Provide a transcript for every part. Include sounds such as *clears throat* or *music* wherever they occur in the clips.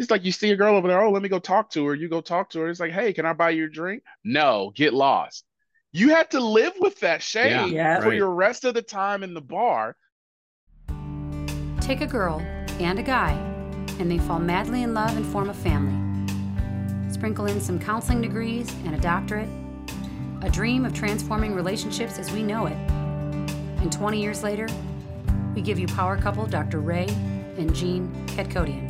It's like you see a girl over there, oh, let me go talk to her. You go talk to her. It's like, hey, can I buy you a drink? No, get lost. You have to live with that shame Yeah, for right. your rest of the time in the bar. Take a girl and a guy, and they fall madly in love and form a family. Sprinkle in some counseling degrees and a doctorate, a dream of transforming relationships as we know it. And 20 years later, we give you power couple Dr. Ray and Jean Ketkodian.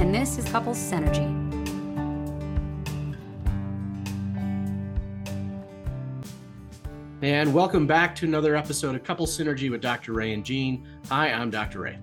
And this is Couples Synergy. And welcome back to another episode of Couple Synergy with Dr. Ray and Jean. Hi, I'm Dr. Ray.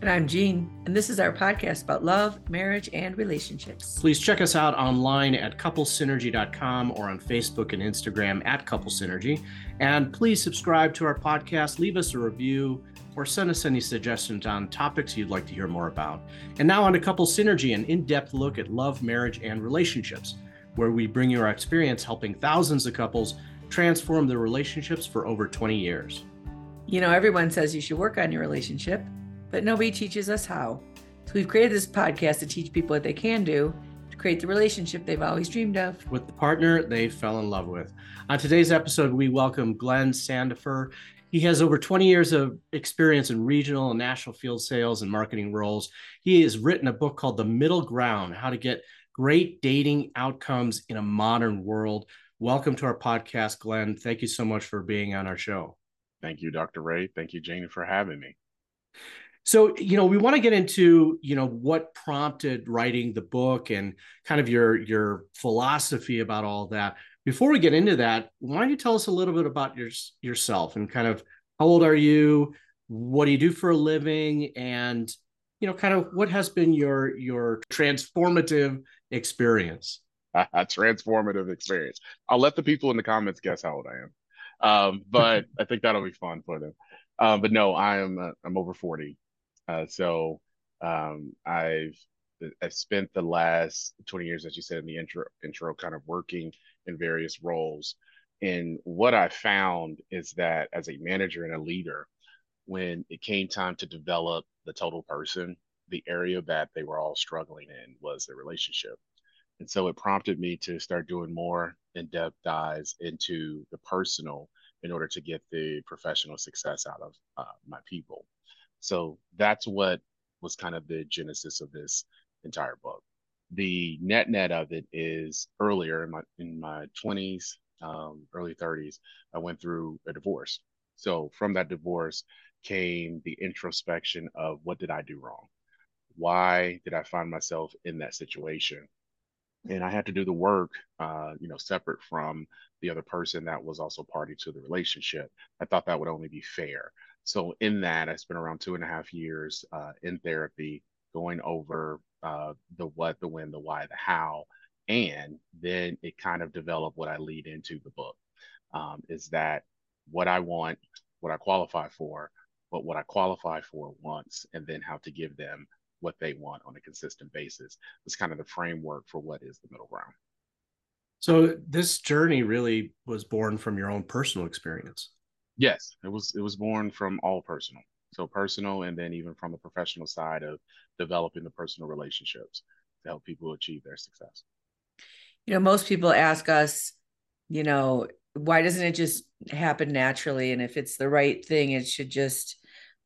And I'm Jean, and this is our podcast about love, marriage, and relationships. Please check us out online at couplesynergy.com or on Facebook and Instagram at Couple Synergy. And please subscribe to our podcast, leave us a review, or send us any suggestions on topics you'd like to hear more about. And now on a Couple Synergy, an in depth look at love, marriage, and relationships, where we bring you our experience helping thousands of couples transform their relationships for over 20 years. You know, everyone says you should work on your relationship, but nobody teaches us how. So we've created this podcast to teach people what they can do to create the relationship they've always dreamed of. with the partner they fell in love with. On today's episode, we welcome Glenn Sandifer. He has over 20 years of experience in regional and national field sales and marketing roles. He has written a book called The Middle Ground How to Get Great Dating Outcomes in a Modern World. Welcome to our podcast, Glenn. Thank you so much for being on our show. Thank you, Dr. Ray. Thank you, Janie, for having me. So, you know, we want to get into, you know, what prompted writing the book and kind of your your philosophy about all that. Before we get into that, why don't you tell us a little bit about your, yourself and kind of how old are you? What do you do for a living? And, you know, kind of what has been your your transformative experience? a *laughs* transformative experience. I'll let the people in the comments guess how old I am, um, but *laughs* I think that'll be fun for them. Um, but no, I am uh, I'm over forty, uh, so um, I've I've spent the last twenty years, as you said in the intro, intro, kind of working in various roles. And what I found is that as a manager and a leader, when it came time to develop the total person, the area that they were all struggling in was the relationship. And so it prompted me to start doing more in depth dives into the personal in order to get the professional success out of uh, my people. So that's what was kind of the genesis of this entire book. The net net of it is earlier in my in my 20s, um, early 30s, I went through a divorce. So from that divorce came the introspection of what did I do wrong? Why did I find myself in that situation? and I had to do the work, uh, you know, separate from the other person that was also party to the relationship. I thought that would only be fair. So in that, I spent around two and a half years uh, in therapy, going over uh, the what, the when, the why, the how, and then it kind of developed what I lead into the book. Um, is that what I want, what I qualify for, but what I qualify for once, and then how to give them what they want on a consistent basis. It's kind of the framework for what is the middle ground. So this journey really was born from your own personal experience. Yes, it was it was born from all personal. So personal and then even from the professional side of developing the personal relationships to help people achieve their success. You know, most people ask us, you know, why doesn't it just happen naturally? And if it's the right thing, it should just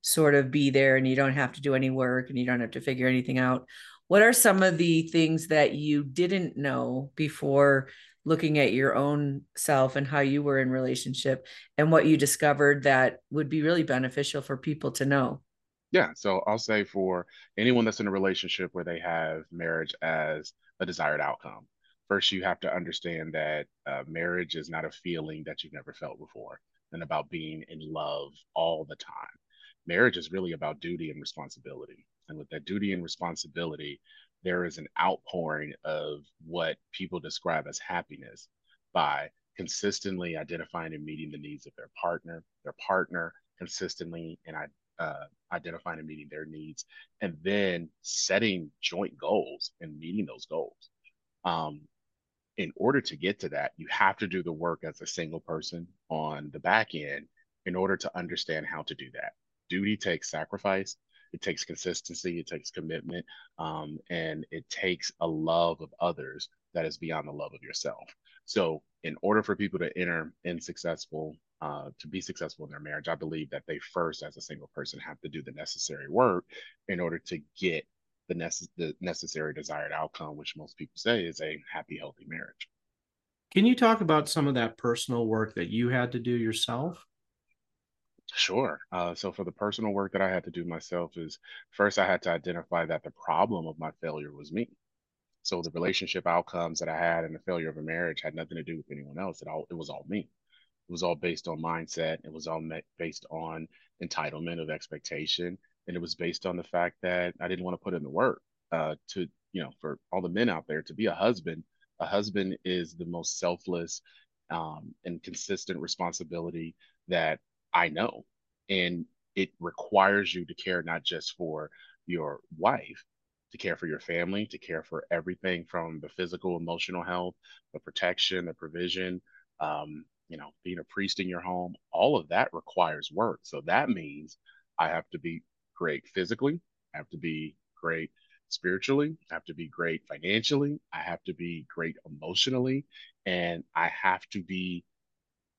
sort of be there and you don't have to do any work and you don't have to figure anything out. What are some of the things that you didn't know before looking at your own self and how you were in relationship and what you discovered that would be really beneficial for people to know? Yeah, so I'll say for anyone that's in a relationship where they have marriage as a desired outcome, first you have to understand that uh, marriage is not a feeling that you've never felt before and about being in love all the time marriage is really about duty and responsibility. And with that duty and responsibility, there is an outpouring of what people describe as happiness by consistently identifying and meeting the needs of their partner, their partner consistently and uh, identifying and meeting their needs, and then setting joint goals and meeting those goals. Um, in order to get to that, you have to do the work as a single person on the back end in order to understand how to do that duty takes sacrifice It takes consistency, it takes commitment, um, and it takes a love of others that is beyond the love of yourself. So, in order for people to enter in successful, uh, to be successful in their marriage, I believe that they first, as a single person, have to do the necessary work in order to get the, nece- the necessary desired outcome, which most people say is a happy, healthy marriage. Can you talk about some of that personal work that you had to do yourself? Sure. Uh, so for the personal work that I had to do myself is first I had to identify that the problem of my failure was me. So the relationship outcomes that I had and the failure of a marriage had nothing to do with anyone else. It all it was all me. It was all based on mindset. It was all met, based on entitlement of expectation, and it was based on the fact that I didn't want to put in the work. Uh, to you know, for all the men out there, to be a husband, a husband is the most selfless um, and consistent responsibility that I know. And it requires you to care not just for your wife, to care for your family, to care for everything from the physical, emotional health, the protection, the provision, um, you know, being a priest in your home, all of that requires work. So that means I have to be great physically, I have to be great spiritually, I have to be great financially, I have to be great emotionally, and I have to be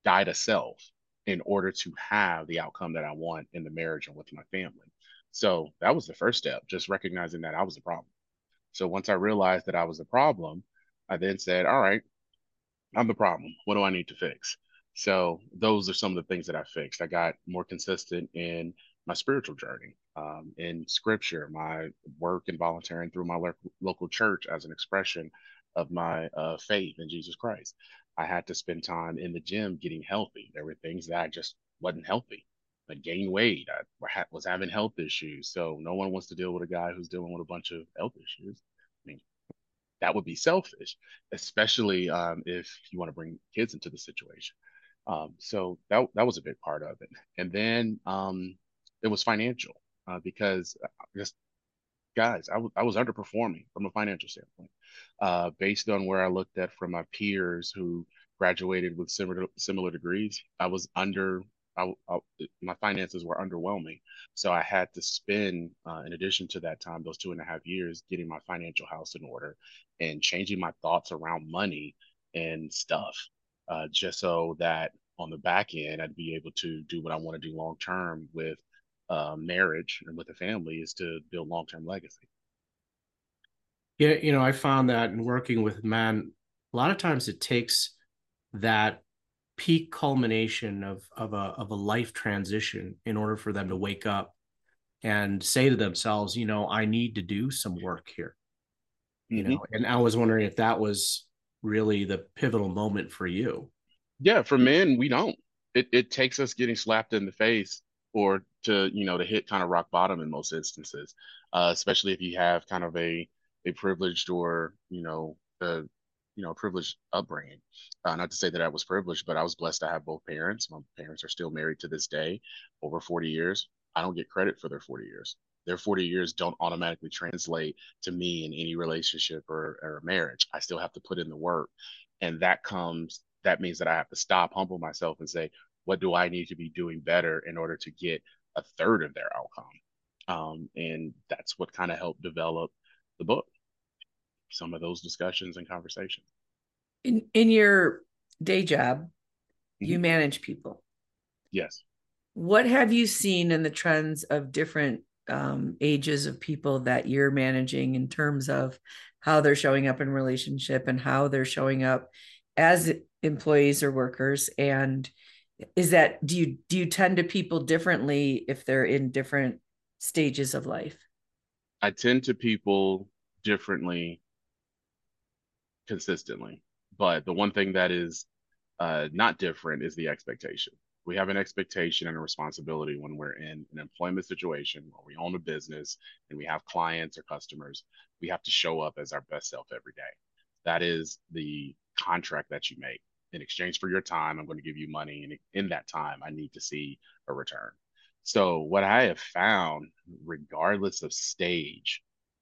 die to self in order to have the outcome that I want in the marriage and with my family. So that was the first step, just recognizing that I was the problem. So once I realized that I was the problem, I then said, all right, I'm the problem. What do I need to fix? So those are some of the things that I fixed. I got more consistent in my spiritual journey, um, in scripture, my work and volunteering through my lo- local church as an expression of my uh, faith in Jesus Christ. I had to spend time in the gym getting healthy. There were things that I just wasn't healthy. I gained weight. I was having health issues. So no one wants to deal with a guy who's dealing with a bunch of health issues. I mean, that would be selfish, especially um, if you want to bring kids into the situation. Um, so that that was a big part of it. And then um, it was financial uh, because uh, just guys, I, was underperforming from a financial standpoint, uh, based on where I looked at from my peers who graduated with similar similar degrees. I was under. I, I, my finances were underwhelming, so I had to spend, uh, in addition to that time, those two and a half years, getting my financial house in order and changing my thoughts around money and stuff, uh, just so that on the back end, I'd be able to do what I want to do long term with uh, marriage and with a family is to build long term legacy. Yeah, you know, I found that in working with men, a lot of times it takes that peak culmination of of a of a life transition in order for them to wake up and say to themselves, you know, I need to do some work here. You mm-hmm. know, and I was wondering if that was really the pivotal moment for you. Yeah, for men, we don't. It it takes us getting slapped in the face or to you know to hit kind of rock bottom in most instances, uh, especially if you have kind of a a privileged or you know a you know privileged upbringing. Uh, not to say that I was privileged, but I was blessed to have both parents. My parents are still married to this day, over 40 years. I don't get credit for their 40 years. Their 40 years don't automatically translate to me in any relationship or, or marriage. I still have to put in the work. And that comes, that means that I have to stop, humble myself, and say, what do I need to be doing better in order to get a third of their outcome? Um, and that's what kind of helped develop the book. Some of those discussions and conversations. In in your day job, mm-hmm. you manage people. Yes. What have you seen in the trends of different um, ages of people that you're managing in terms of how they're showing up in relationship and how they're showing up as employees or workers and is that do you do you tend to people differently if they're in different stages of life? I tend to people differently consistently but the one thing that is uh, not different is the expectation. We have an expectation and a responsibility when we're in an employment situation or we own a business and we have clients or customers we have to show up as our best self every day. That is the contract that you make in exchange for your time, I'm going to give you money. And in that time, I need to see a return. So, what I have found, regardless of stage,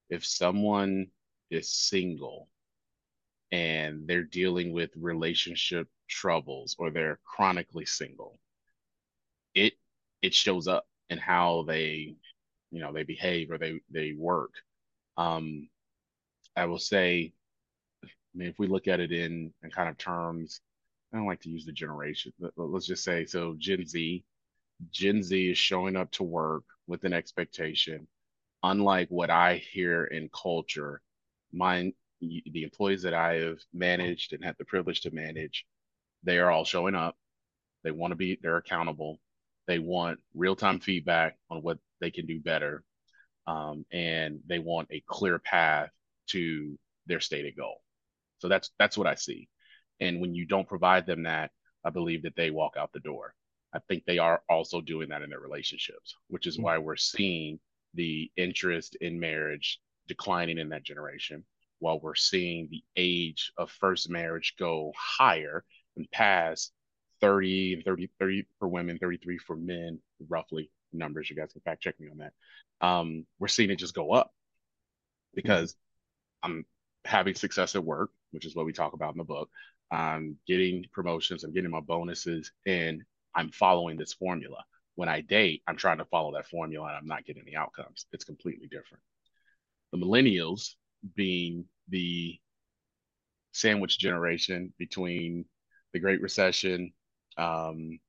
if someone is single and they're dealing with relationship troubles or they're chronically single, it it shows up in how they you know they behave or they they work. Um, I will say, I mean, if we look at it in in kind of terms, I don't like to use the generation. Let's just say so Gen Z. Gen Z is showing up to work with an expectation, unlike what I hear in culture. my the employees that I have managed and had the privilege to manage, they are all showing up. They want to be, they're accountable. They want real time feedback on what they can do better. Um, and they want a clear path to their stated goal. So that's that's what I see. And when you don't provide them that, I believe that they walk out the door. I think they are also doing that in their relationships, which is mm-hmm. why we're seeing the interest in marriage declining in that generation, while we're seeing the age of first marriage go higher and past 30 30, 30 for women, 33 for men, roughly numbers. You guys can fact check me on that. Um, we're seeing it just go up because mm-hmm. I'm having success at work, which is what we talk about in the book. I'm getting promotions, I'm getting my bonuses, and I'm following this formula. When I date, I'm trying to follow that formula and I'm not getting the outcomes. It's completely different. The millennials being the sandwich generation between the Great Recession, um,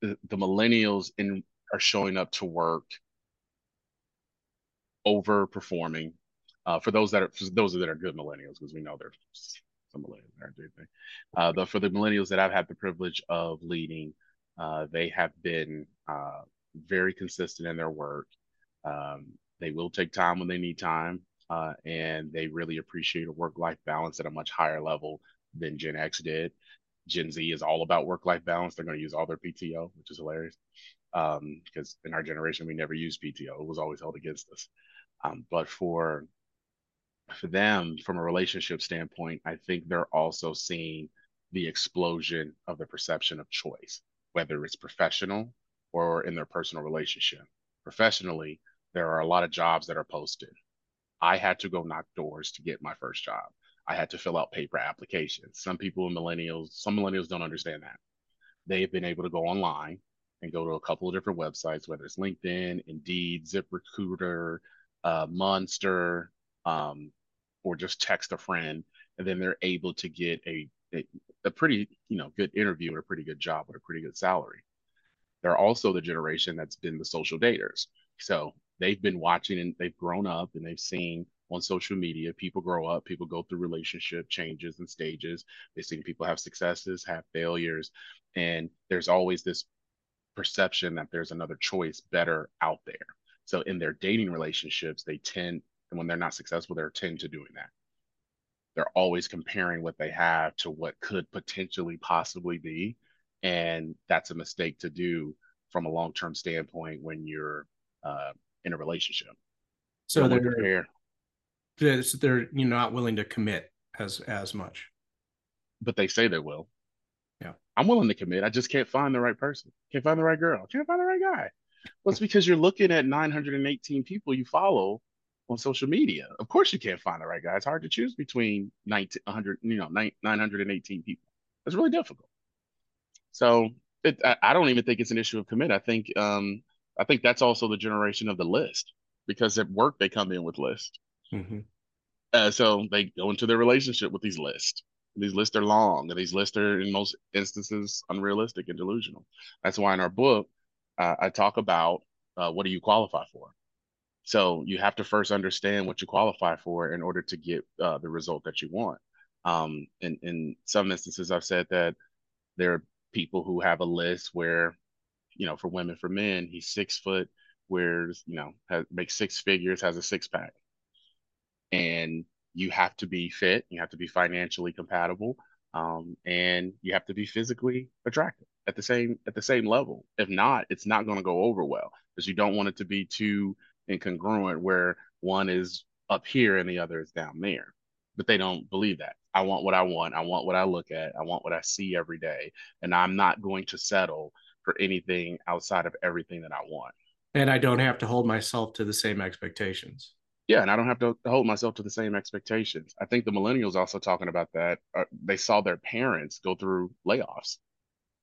the, the millennials in are showing up to work overperforming. Uh, for those that are those that are good millennials, because we know there's some millennials aren't doing things. Uh, the, for the millennials that I've had the privilege of leading, uh, they have been uh, very consistent in their work. Um, they will take time when they need time, uh, and they really appreciate a work-life balance at a much higher level than Gen X did. Gen Z is all about work life balance. They're going to use all their PTO, which is hilarious. Um, because in our generation, we never used PTO, it was always held against us. Um, but for for them, from a relationship standpoint, I think they're also seeing the explosion of the perception of choice, whether it's professional or in their personal relationship. Professionally, there are a lot of jobs that are posted. I had to go knock doors to get my first job. I had to fill out paper applications. Some people in millennials, some millennials don't understand that. They've been able to go online and go to a couple of different websites, whether it's LinkedIn, Indeed, ZipRecruiter, uh, Monster, um, or just text a friend, and then they're able to get a, a, a pretty you know good interview or a pretty good job with a pretty good salary. They're also the generation that's been the social daters. So they've been watching and they've grown up and they've seen on social media. People grow up, people go through relationship changes and stages. They've seen people have successes, have failures, and there's always this perception that there's another choice better out there. So in their dating relationships, they tend, and when they're not successful, they're tend to doing that. They're always comparing what they have to what could potentially possibly be. And that's a mistake to do from a long-term standpoint when you're uh, in a relationship. So they're prepare they're, they're you know not willing to commit as as much. But they say they will. Yeah, I'm willing to commit. I just can't find the right person. Can't find the right girl. Can't find the right guy. Well, it's because you're looking at 918 people you follow on social media. Of course, you can't find the right guy. It's hard to choose between 19, 100, you know, 918 people. It's really difficult. So it, I, I, don't even think it's an issue of commit. I think um, I think that's also the generation of the list because at work they come in with lists. Mm-hmm. Uh, so they go into their relationship with these lists. These lists are long, and these lists are in most instances unrealistic and delusional. That's why in our book, uh, I talk about uh, what do you qualify for. So you have to first understand what you qualify for in order to get uh, the result that you want. Um, in, in some instances, I've said that there are people who have a list where, you know, for women, for men, he's six foot, wears, you know, has, makes six figures, has a six pack and you have to be fit, you have to be financially compatible, um, and you have to be physically attractive at the same at the same level. If not, it's not going to go over well because you don't want it to be too incongruent where one is up here and the other is down there. But they don't believe that. I want what I want. I want what I look at. I want what I see every day, and I'm not going to settle for anything outside of everything that I want. And I don't have to hold myself to the same expectations yeah, and I don't have to hold myself to the same expectations. I think the millennials also talking about that. Uh, they saw their parents go through layoffs.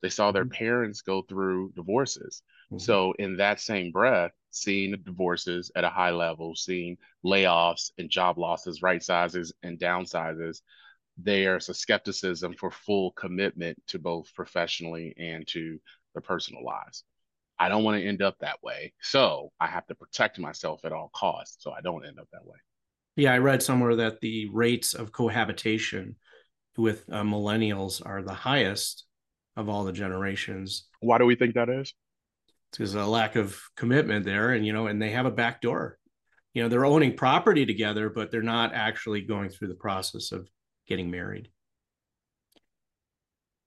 They saw their mm-hmm. parents go through divorces. Mm-hmm. So, in that same breath, seeing the divorces at a high level, seeing layoffs and job losses, right sizes and downsizes, there's a skepticism for full commitment to both professionally and to their personal lives. I don't want to end up that way. So I have to protect myself at all costs so I don't end up that way. Yeah, I read somewhere that the rates of cohabitation with uh, millennials are the highest of all the generations. Why do we think that is? There's a lack of commitment there, and you know, and they have a back door. You know, they're owning property together, but they're not actually going through the process of getting married.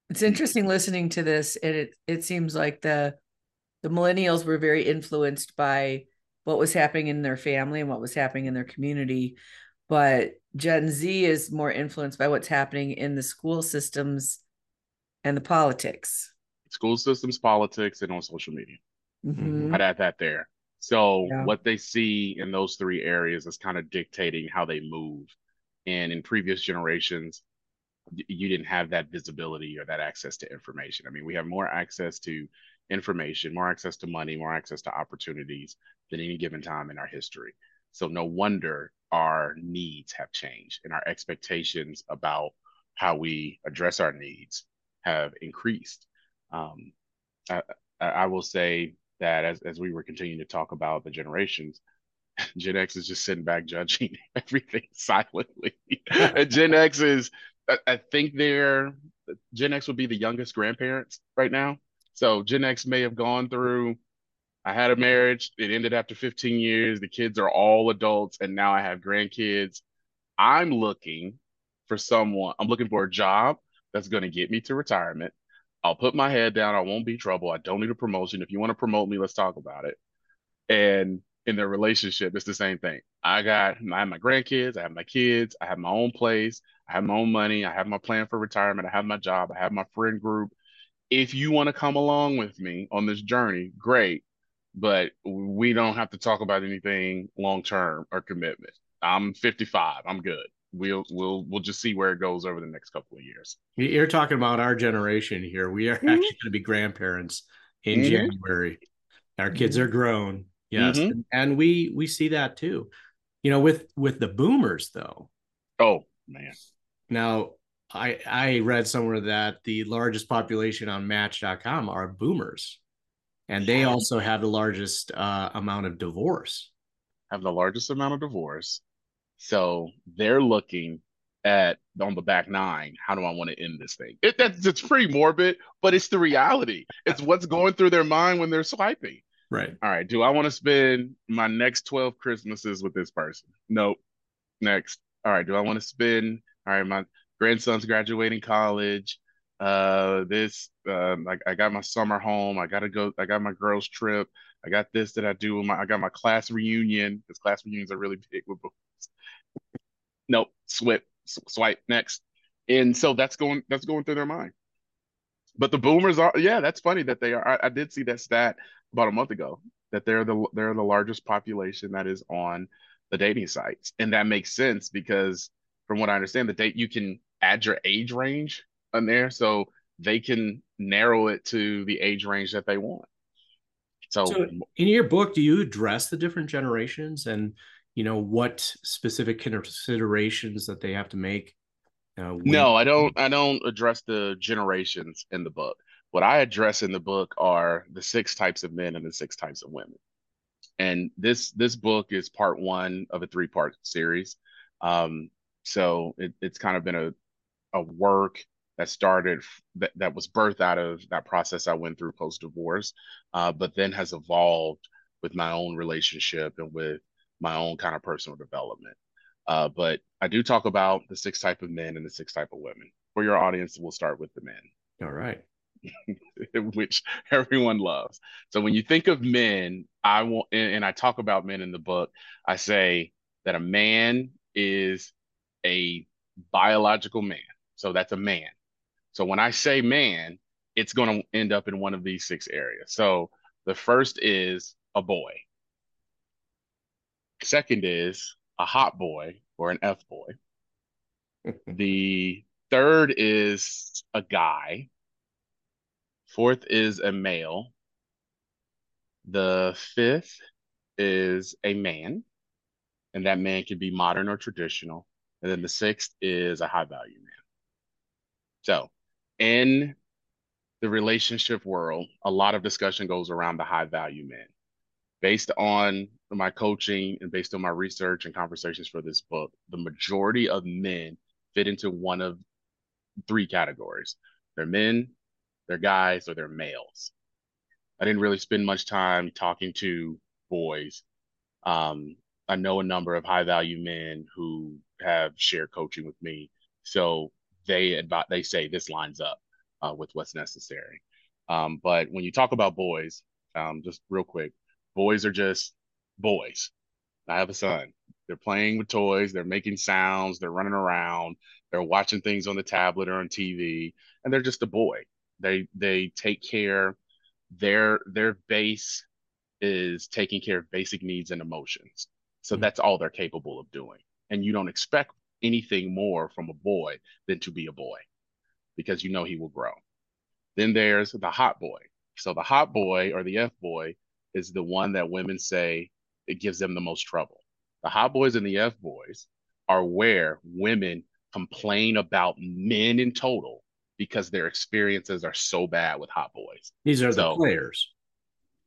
It's interesting listening to this, and it it seems like the the millennials were very influenced by what was happening in their family and what was happening in their community. But Gen Z is more influenced by what's happening in the school systems and the politics. School systems, politics, and on social media. Mm-hmm. I'd add that there. So yeah. what they see in those three areas is kind of dictating how they move. And in previous generations, you didn't have that visibility or that access to information. I mean, we have more access to information, more access to money, more access to opportunities than any given time in our history. So no wonder our needs have changed and our expectations about how we address our needs have increased. Um, I, I, will say that as, as we were continuing to talk about the generations, *laughs* Gen X is just sitting back judging *laughs* everything silently. *laughs* Gen X is, I, I think they're, Gen X would be the youngest grandparents right now. So Gen X may have gone through. I had a marriage. It ended after 15 years. The kids are all adults, and now I have grandkids. I'm looking for someone. I'm looking for a job that's going to get me to retirement. I'll put my head down. I won't be trouble. I don't need a promotion. If you want to promote me, let's talk about it. And in their relationship, it's the same thing. I got I have my grandkids, I have my kids, I have my own place, I have my own money, I have my plan for retirement, I have my job, I have my friend group, if you want to come along with me on this journey, great. But we don't have to talk about anything long term or commitment. I'm 55. I'm good. We'll we'll we'll just see where it goes over the next couple of years. You're talking about our generation here. We are mm-hmm. actually going to be grandparents in mm-hmm. January. Our kids mm-hmm. are grown. Yes. Mm-hmm. And we we see that too. You know, with with the boomers though. Oh, man. Now, I I read somewhere that the largest population on Match.com are boomers, and they also have the largest uh, amount of divorce. Have the largest amount of divorce, so they're looking at on the back nine. How do I want to end this thing? It, that's it's pretty morbid, but it's the reality. It's what's going through their mind when they're swiping. Right. All right. Do I want to spend my next twelve Christmases with this person? Nope. Next. All right. Do I want to spend? All right. My grandson's graduating college. Uh, this, uh, like I got my summer home. I gotta go. I got my girls trip. I got this that I do. My, I got my class reunion because class reunions are really *laughs* big with. Nope, swipe, swipe next, and so that's going that's going through their mind. But the boomers are, yeah, that's funny that they are. I, I did see that stat about a month ago that they're the they're the largest population that is on the dating sites, and that makes sense because from what I understand, the date you can add your age range on there so they can narrow it to the age range that they want. So, so in your book, do you address the different generations and you know what specific considerations that they have to make? Uh, when- no, I don't. I don't address the generations in the book. What I address in the book are the six types of men and the six types of women. And this this book is part one of a three part series. Um, so it, it's kind of been a, a work that started that, that was birthed out of that process I went through post divorce, uh, but then has evolved with my own relationship and with my own kind of personal development. Uh, but I do talk about the six type of men and the six type of women. For your audience, we'll start with the men. All right. *laughs* which everyone loves. So when you think of men, I want and, and I talk about men in the book, I say that a man is a biological man. So that's a man. So when I say man, it's going to end up in one of these six areas. So the first is a boy. Second is a hot boy or an F boy. *laughs* the third is a guy. Fourth is a male. The fifth is a man, and that man can be modern or traditional. And then the sixth is a high value man. So, in the relationship world, a lot of discussion goes around the high value men. Based on my coaching and based on my research and conversations for this book, the majority of men fit into one of three categories they're men, they're guys, or they're males. I didn't really spend much time talking to boys. Um, I know a number of high value men who have shared coaching with me. So they advise, they say this lines up uh, with what's necessary. Um, but when you talk about boys, um, just real quick, boys are just boys. I have a son. They're playing with toys. They're making sounds. They're running around. They're watching things on the tablet or on TV, and they're just a boy. They they take care. Their their base is taking care of basic needs and emotions. So mm-hmm. that's all they're capable of doing. And you don't expect anything more from a boy than to be a boy because you know he will grow. Then there's the hot boy. So the hot boy or the F boy is the one that women say it gives them the most trouble. The hot boys and the F boys are where women complain about men in total because their experiences are so bad with hot boys. These are so, the players.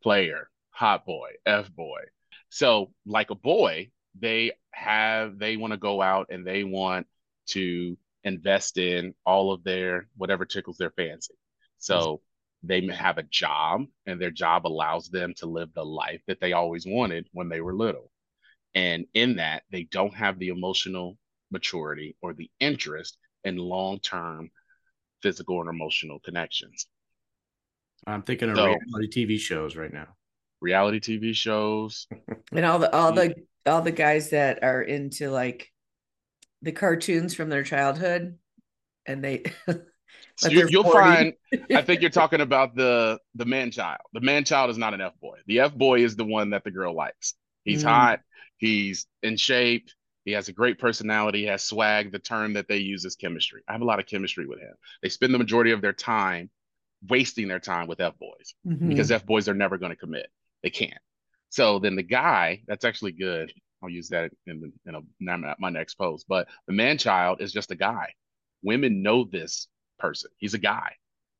Player, hot boy, F boy. So, like a boy, they have they want to go out and they want to invest in all of their whatever tickles their fancy. So they have a job and their job allows them to live the life that they always wanted when they were little. And in that, they don't have the emotional maturity or the interest in long-term physical and emotional connections. I'm thinking of so, reality TV shows right now. Reality TV shows. *laughs* and all the all the all the guys that are into like the cartoons from their childhood and they *laughs* so you, will find i think you're talking about the the man child the man child is not an f boy the f boy is the one that the girl likes. He's mm. hot. He's in shape. He has a great personality. He has swag the term that they use is chemistry. I have a lot of chemistry with him. They spend the majority of their time wasting their time with f boys mm-hmm. because f boys are never going to commit. They can't. So then the guy that's actually good. I'll use that in, in a, my next post. But the man child is just a guy. Women know this person. He's a guy.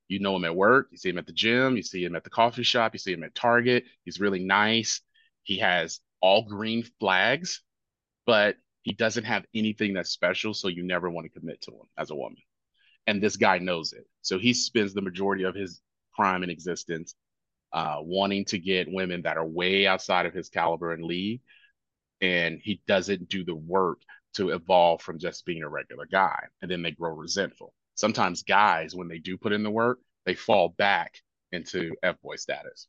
You know him at work. You see him at the gym. You see him at the coffee shop. You see him at Target. He's really nice. He has all green flags, but he doesn't have anything that's special. So you never want to commit to him as a woman. And this guy knows it. So he spends the majority of his prime in existence uh, wanting to get women that are way outside of his caliber and league and he doesn't do the work to evolve from just being a regular guy and then they grow resentful sometimes guys when they do put in the work they fall back into f-boy status.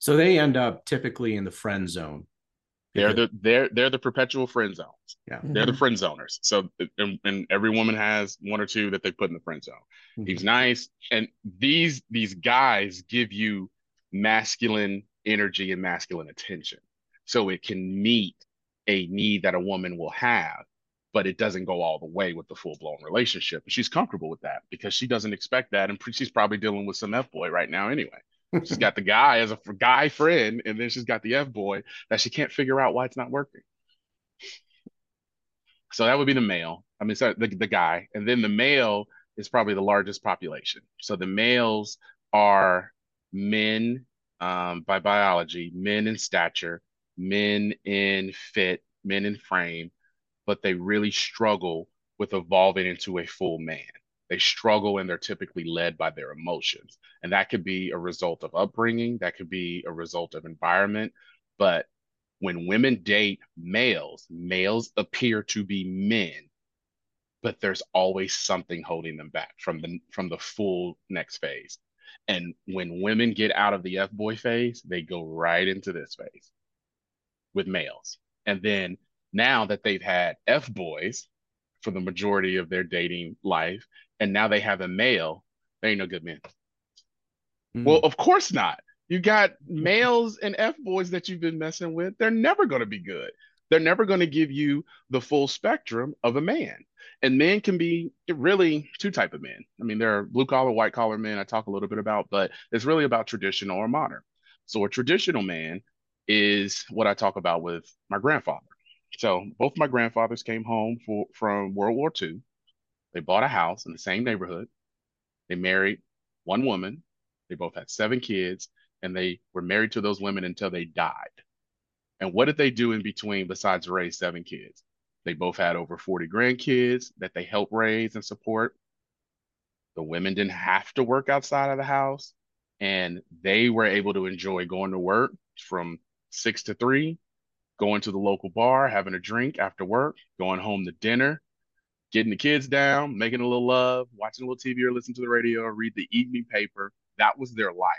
So they end up typically in the friend zone. They're the they're they're the perpetual friend zones. Yeah. They're the mm-hmm. friend zoners. So and, and, every woman has one or two that they put in the friend zone. Mm-hmm. he's nice and these these guys give you masculine energy and masculine attention. So it can meet a need that a woman will have but it doesn't go all the way with the full blown relationship. And she's comfortable with that because she doesn't expect that. And she's probably dealing with some F boy right now anyway. she's got the *laughs* guy as a guy friend, and then she's got the F boy that she can't figure out why it's not working. So that would be the male. I mean, sorry, the, the guy. And then the male is probably the largest population. So the males are men um, by biology, men in stature, men in fit, men in frame, but they really struggle with evolving into a full man. They struggle and they're typically led by their emotions. And that could be a result of upbringing, that could be a result of environment. But when women date males, males appear to be men, but there's always something holding them back from the from the full next phase. And when women get out of the F boy phase, they go right into this phase with males. And then now that they've had F boys for the majority of their dating life, and now they have a male, they ain't no good men. Mm. Well, of course not. You got males and F boys that you've been messing with. They're never going to be good. They're never going to give you the full spectrum of a man. And men can be really two type of men. I mean, there are blue collar, white collar men I talk a little bit about, but it's really about traditional or modern. So a traditional man is what I talk about with my grandfather. So both my grandfathers came home for, from World War II. They bought a house in the same neighborhood. They married one woman. They both had seven kids, and they were married to those women until they died. And what did they do in between besides raise seven kids? They both had over 40 grandkids that they helped raise and support. The women didn't have to work outside of the house, and they were able to enjoy going to work from six to three, going to the local bar, having a drink after work, going home to dinner, getting the kids down, making a little love, watching a little TV or listening to the radio or read the evening paper. That was their life.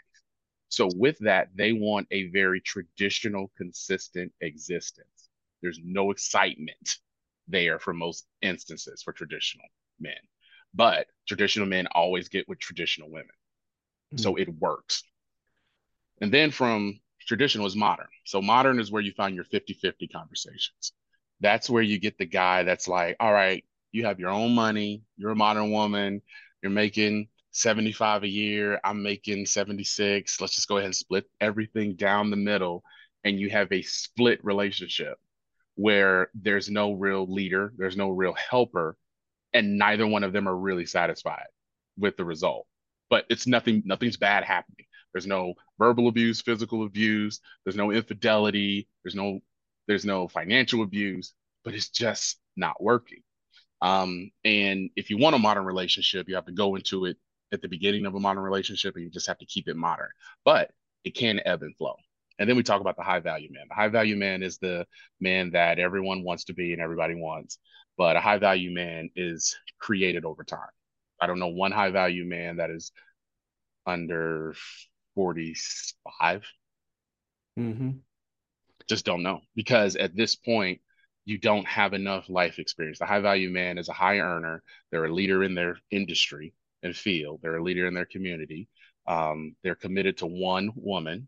So, with that, they want a very traditional, consistent existence. There's no excitement there for most instances for traditional men, but traditional men always get with traditional women. Mm-hmm. So, it works. And then from traditional is modern. So modern is where you find your 50-50 conversations. That's where you get the guy that's like, all right, you have your own money, you're a modern woman, you're making 75 a year, I'm making 76. Let's just go ahead and split everything down the middle and you have a split relationship where there's no real leader, there's no real helper, and neither one of them are really satisfied with the result. But it's nothing, nothing's bad happening. There's no verbal abuse, physical abuse. There's no infidelity. There's no there's no financial abuse, but it's just not working. Um, and if you want a modern relationship, you have to go into it at the beginning of a modern relationship, and you just have to keep it modern. But it can ebb and flow. And then we talk about the high value man. The high value man is the man that everyone wants to be and everybody wants. But a high value man is created over time. I don't know one high value man that is under 45. Mm-hmm. Just don't know because at this point, you don't have enough life experience. The high value man is a high earner. They're a leader in their industry and field. They're a leader in their community. Um, they're committed to one woman.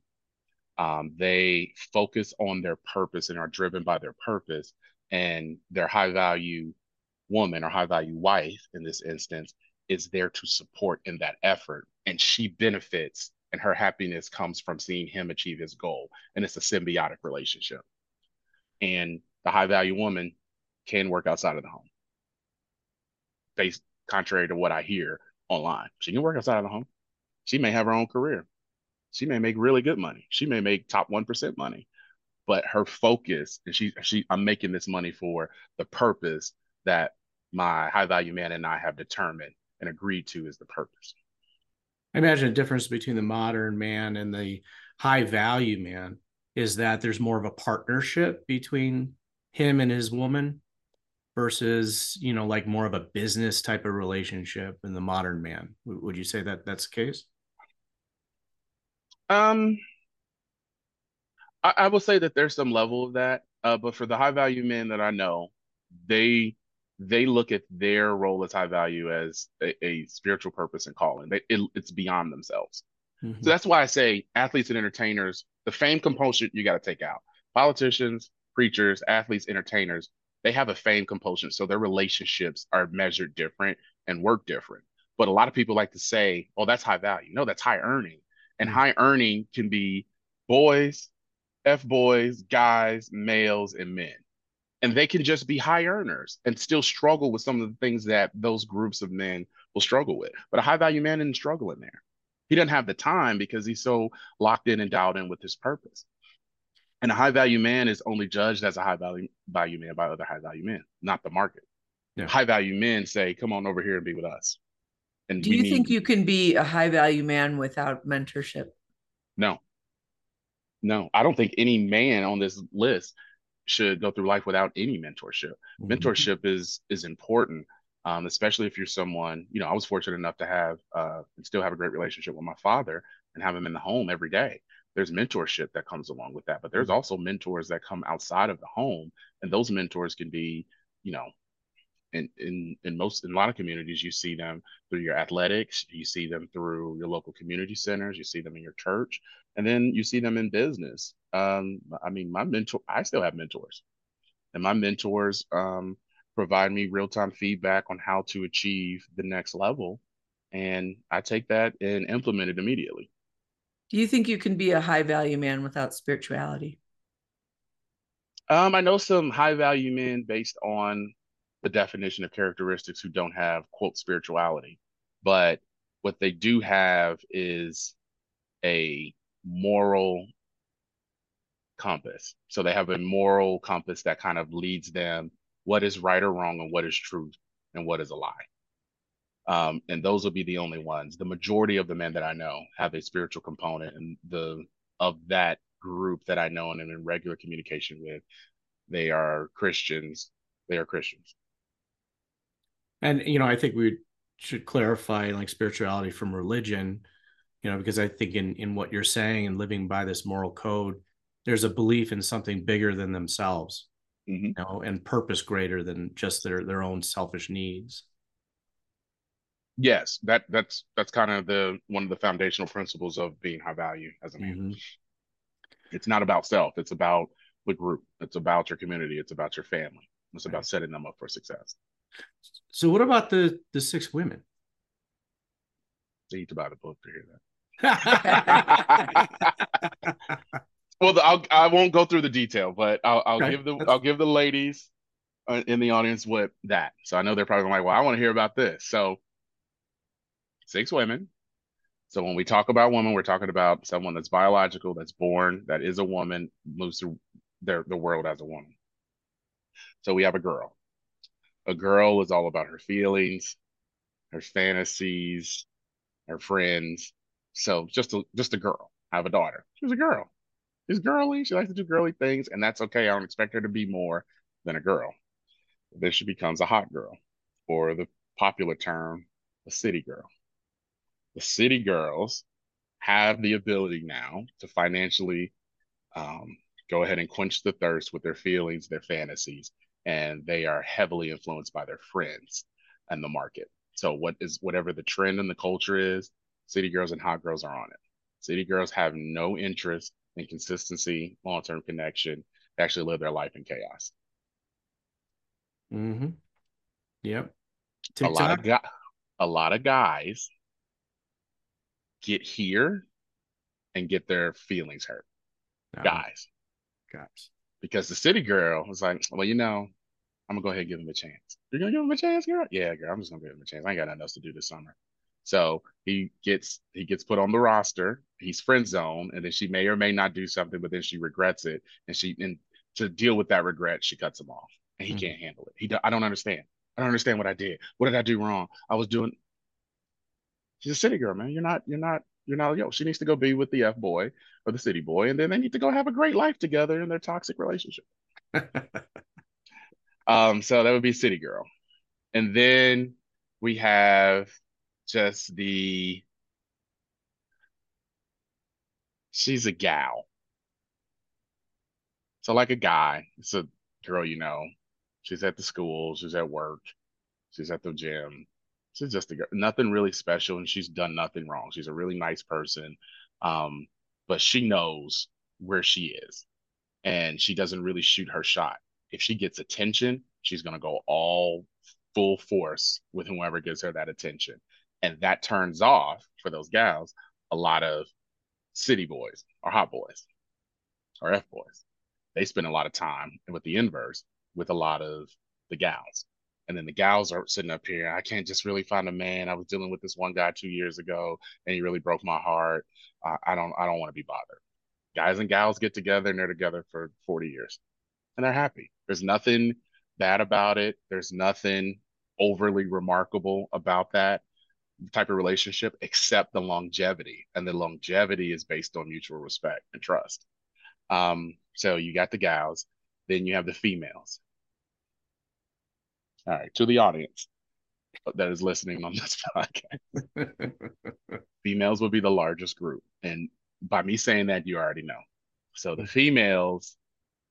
Um, they focus on their purpose and are driven by their purpose. And their high value woman or high value wife in this instance is there to support in that effort. And she benefits and her happiness comes from seeing him achieve his goal. And it's a symbiotic relationship. And the high value woman can work outside of the home. Based contrary to what I hear online. She can work outside of the home. She may have her own career. She may make really good money. She may make top 1% money. But her focus, and she she I'm making this money for the purpose that my high value man and I have determined and agreed to is the purpose. I imagine a difference between the modern man and the high value man is that there's more of a partnership between him and his woman versus you know like more of a business type of relationship in the modern man. Would you say that that's the case? Um i, I will say that there's some level of that uh, but for the high value men that i know they they look at their role as high value as a, a spiritual purpose and calling. They, it, it's beyond themselves. Mm-hmm. So that's why I say athletes and entertainers, the fame compulsion you got to take out. Politicians, preachers, athletes, entertainers, they have a fame compulsion. So their relationships are measured different and work different. But a lot of people like to say, oh, that's high value. No, that's high earning. And mm-hmm. high earning can be boys, F boys, guys, males, and men and they can just be high earners and still struggle with some of the things that those groups of men will struggle with. But a high value man isn't struggling there. He doesn't have the time because he's so locked in and dialed in with his purpose. And a high value man is only judged as a high value value man by other high value men, not the market. Yeah. High value men say, "Come on over here and be with us." And do you think you can be a high value man without mentorship? No, no, I don't think any man on this list should go through life without any mentorship. Mm-hmm. Mentorship is is important, um, especially if you're someone. You know, I was fortunate enough to have uh, and still have a great relationship with my father and have him in the home every day. There's mentorship that comes along with that, but there's mm-hmm. also mentors that come outside of the home, and those mentors can be, you know, in in in most in a lot of communities you see them through your athletics you see them through your local community centers you see them in your church and then you see them in business um, I mean, my mentor, I still have mentors, and my mentors um, provide me real time feedback on how to achieve the next level, and I take that and implement it immediately. Do you think you can be a high value man without spirituality? Um, I know some high value men based on the definition of characteristics who don't have quote spirituality, but what they do have is a moral compass. So they have a moral compass that kind of leads them what is right or wrong and what is truth and what is a lie. Um, and those will be the only ones. The majority of the men that I know have a spiritual component, and the of that group that I know and am in regular communication with, they are Christians. They are Christians. And you know, I think we should clarify like spirituality from religion, you know, because I think in in what you're saying and living by this moral code, there's a belief in something bigger than themselves, mm-hmm. you know, and purpose greater than just their their own selfish needs. Yes, that that's that's kind of the one of the foundational principles of being high value as a man. Mm-hmm. It's not about self; it's about the group. It's about your community. It's about your family. It's about setting them up for success. So, what about the the six women? they Need to buy the book to hear that. *laughs* *laughs* well, the, I'll, I won't go through the detail, but I'll, I'll give the I'll give the ladies uh, in the audience what that. So I know they're probably like, well, I want to hear about this. So six women. So when we talk about women, we're talking about someone that's biological, that's born, that is a woman, moves through their the world as a woman. So we have a girl. A girl is all about her feelings, her fantasies, her friends. So just a just a girl. I have a daughter. She's a girl. She's girly. She likes to do girly things, and that's okay. I don't expect her to be more than a girl. Then she becomes a hot girl, or the popular term, a city girl. The city girls have the ability now to financially um, go ahead and quench the thirst with their feelings, their fantasies, and they are heavily influenced by their friends and the market. So what is whatever the trend in the culture is, city girls and hot girls are on it. City girls have no interest in consistency, long-term connection. They actually live their life in chaos. Mm-hmm. Yep. TikTok. A lot of guys, a lot of guys get here and get their feelings hurt. Uh-huh. Guys. Guys. Because the city girl was like, well, you know, I'm gonna go ahead and give him a chance. You're gonna give him a chance, girl? Yeah, girl. I'm just gonna give him a chance. I ain't got nothing else to do this summer. So he gets he gets put on the roster. He's friend zone, and then she may or may not do something, but then she regrets it, and she and to deal with that regret, she cuts him off, and he mm-hmm. can't handle it. He I don't understand. I don't understand what I did. What did I do wrong? I was doing. She's a city girl, man. You're not. You're not. You're not. Yo, she needs to go be with the f boy or the city boy, and then they need to go have a great life together in their toxic relationship. *laughs* Um, so that would be City Girl. And then we have just the she's a gal. So like a guy, it's a girl you know. She's at the school, she's at work, she's at the gym. She's just a girl, nothing really special, and she's done nothing wrong. She's a really nice person, um, but she knows where she is, and she doesn't really shoot her shot if she gets attention, she's to go all full force with whoever gives her that attention. And that turns off for those gals a lot of city boys or hot boys or F boys. They spend a lot of time with the inverse with a lot of the gals. And then the gals are sitting up here. I can't just really find a man. I was dealing with this one guy two years ago, and he really broke my heart. Uh, I don't. I don't want to be bothered. Guys and gals get together, and they're together for forty years and they're happy. There's nothing bad about it. There's nothing overly remarkable about that type of relationship except the longevity. And the longevity is based on mutual respect and trust. Um, so you got the gals, then you have the females. All right, to the audience that is listening on this *laughs* podcast. *laughs* females will be the largest group. And by me saying that, you already know. So the females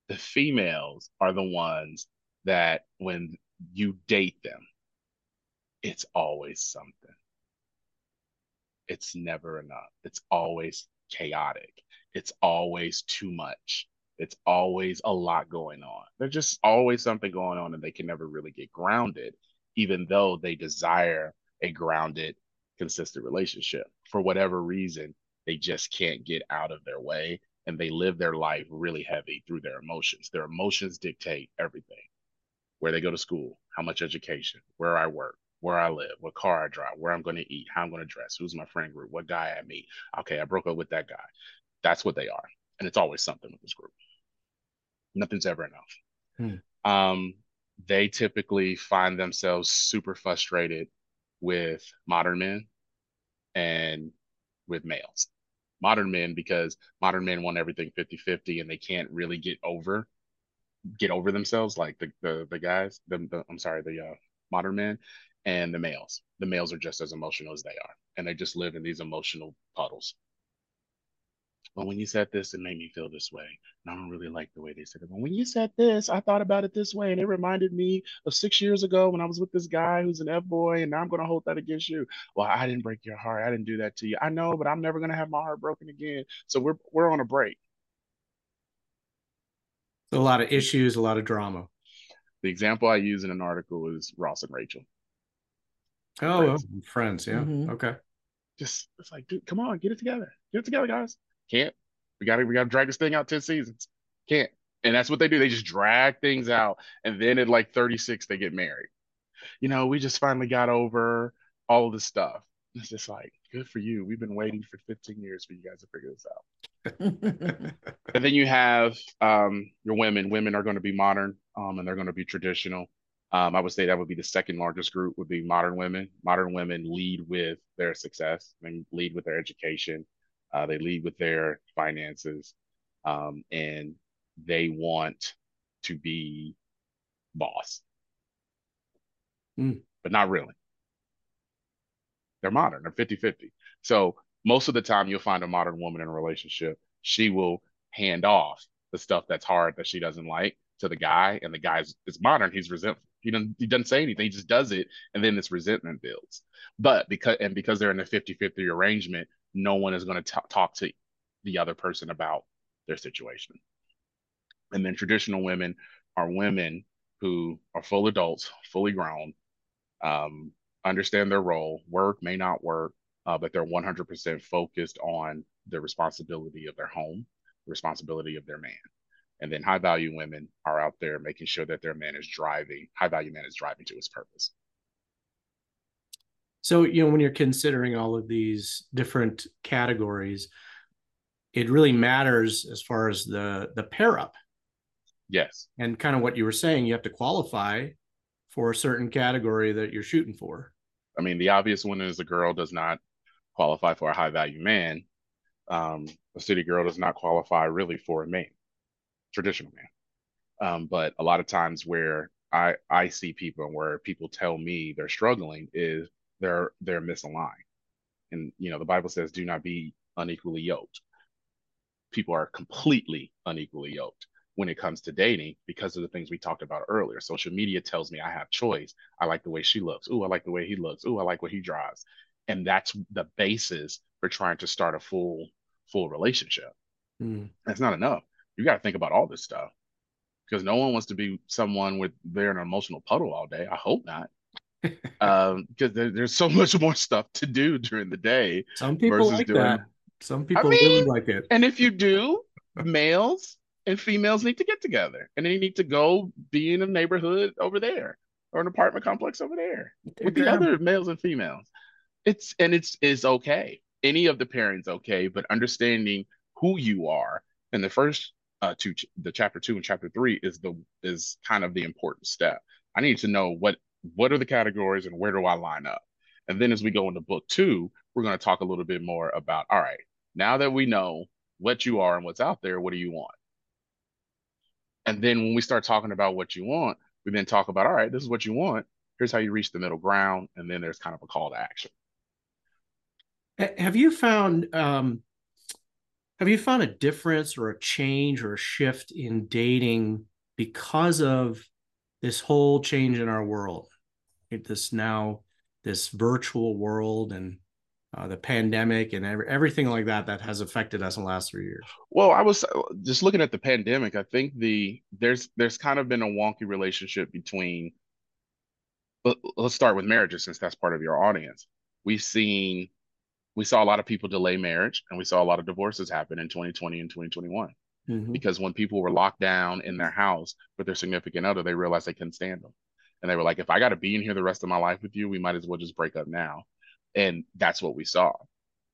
the females are the ones that when you date them, it's always something. It's never enough. It's always chaotic. It's always too much. It's always a lot going on. There's just always something going on, and they can never really get grounded, even though they desire a grounded, consistent relationship. For whatever reason, they just can't get out of their way and they live their life really heavy through their emotions. Their emotions dictate everything where they go to school, how much education, where I work, where I live, what car I drive, where I'm going to eat, how I'm going to dress, who's my friend group, what guy I meet. Okay, I broke up with that guy. That's what they are. And it's always something with this group. Nothing's ever enough. Hmm. Um, they typically find themselves super frustrated with modern men and with males. Modern men, because modern men want everything 50 50 and they can't really get over get over themselves like the the, the guys the, the i'm sorry the uh, modern men and the males the males are just as emotional as they are and they just live in these emotional puddles but when you said this, it made me feel this way. And I don't really like the way they said it. But when you said this, I thought about it this way. And it reminded me of six years ago when I was with this guy who's an F boy. And now I'm going to hold that against you. Well, I didn't break your heart. I didn't do that to you. I know, but I'm never going to have my heart broken again. So we're, we're on a break. A lot of issues, a lot of drama. The example I use in an article is Ross and Rachel. Oh, friends, friends yeah. Mm-hmm. Okay. Just it's like, dude, come on, get it together. Get it together, guys. Can't. We got to we got to drag this thing out ten seasons. Can't. And that's what they do. They just drag things out, and then at like thirty six, they get married. You know, we just finally got over all of this stuff. It's just like good for you. We've been waiting for fifteen years for you guys to figure this out. *laughs* and then you have um, your women. Women are going to be modern, um, and they're going to be traditional. Um, I would say that would be the second largest group would be modern women. Modern women lead with their success and lead with their education uh, they lead with their finances, um, and they want to be boss, mm. but not really. They're modern. They're 50 50. So most of the time, you'll find a modern woman in a relationship. She will hand off the stuff that's hard that she doesn't like to the guy, and the guy's is modern. He's resentful. He doesn't he doesn't say anything. He just does it, and then this resentment builds. But because and because they're in a 50-50 arrangement, no one is going to talk to the other person about their situation. And then traditional women are women who are full adults, fully grown, um, understand their role. Work may not work, uh, but they're 100% focused on the responsibility of their home, the responsibility of their man. And then high value women are out there making sure that their man is driving, high value man is driving to his purpose. So, you know, when you're considering all of these different categories, it really matters as far as the the pair up. Yes. And kind of what you were saying, you have to qualify for a certain category that you're shooting for. I mean, the obvious one is a girl does not qualify for a high value man. Um, a city girl does not qualify really for a man, traditional man. Um, but a lot of times where I I see people and where people tell me they're struggling is they're they're misaligned. And you know, the Bible says, "Do not be unequally yoked." People are completely unequally yoked when it comes to dating because of the things we talked about earlier. Social media tells me I have choice. I like the way she looks. Oh, I like the way he looks. Oh, I like what he drives. And that's the basis for trying to start a full full relationship. Mm. That's not enough. You got to think about all this stuff because no one wants to be someone with they're an emotional puddle all day. I hope not *laughs* um, because there, there's so *laughs* much more stuff to do during the day. Some people like doing... that. Some people I mean, really like it. And if you do, males and females need to get together, and they need to go be in a neighborhood over there or an apartment complex over there with the other males and females. It's and it's is okay. Any of the pairings okay, but understanding who you are in the first uh two the chapter two and chapter three is the is kind of the important step. I need to know what what are the categories and where do I line up? And then as we go into book two, we're going to talk a little bit more about all right, now that we know what you are and what's out there, what do you want? And then when we start talking about what you want, we then talk about all right, this is what you want. Here's how you reach the middle ground. And then there's kind of a call to action. Have you found um, have you found a difference or a change or a shift in dating because of this whole change in our world? this now this virtual world and uh, the pandemic and every, everything like that that has affected us in the last three years well i was just looking at the pandemic i think the there's there's kind of been a wonky relationship between let's start with marriages since that's part of your audience we've seen we saw a lot of people delay marriage and we saw a lot of divorces happen in 2020 and 2021 Mhm. because when people were locked down in their house with their significant other, they realized they couldn't stand them. And they were like, if I got to be in here the rest of my life with you, we might as well just break up now. And that's what we saw.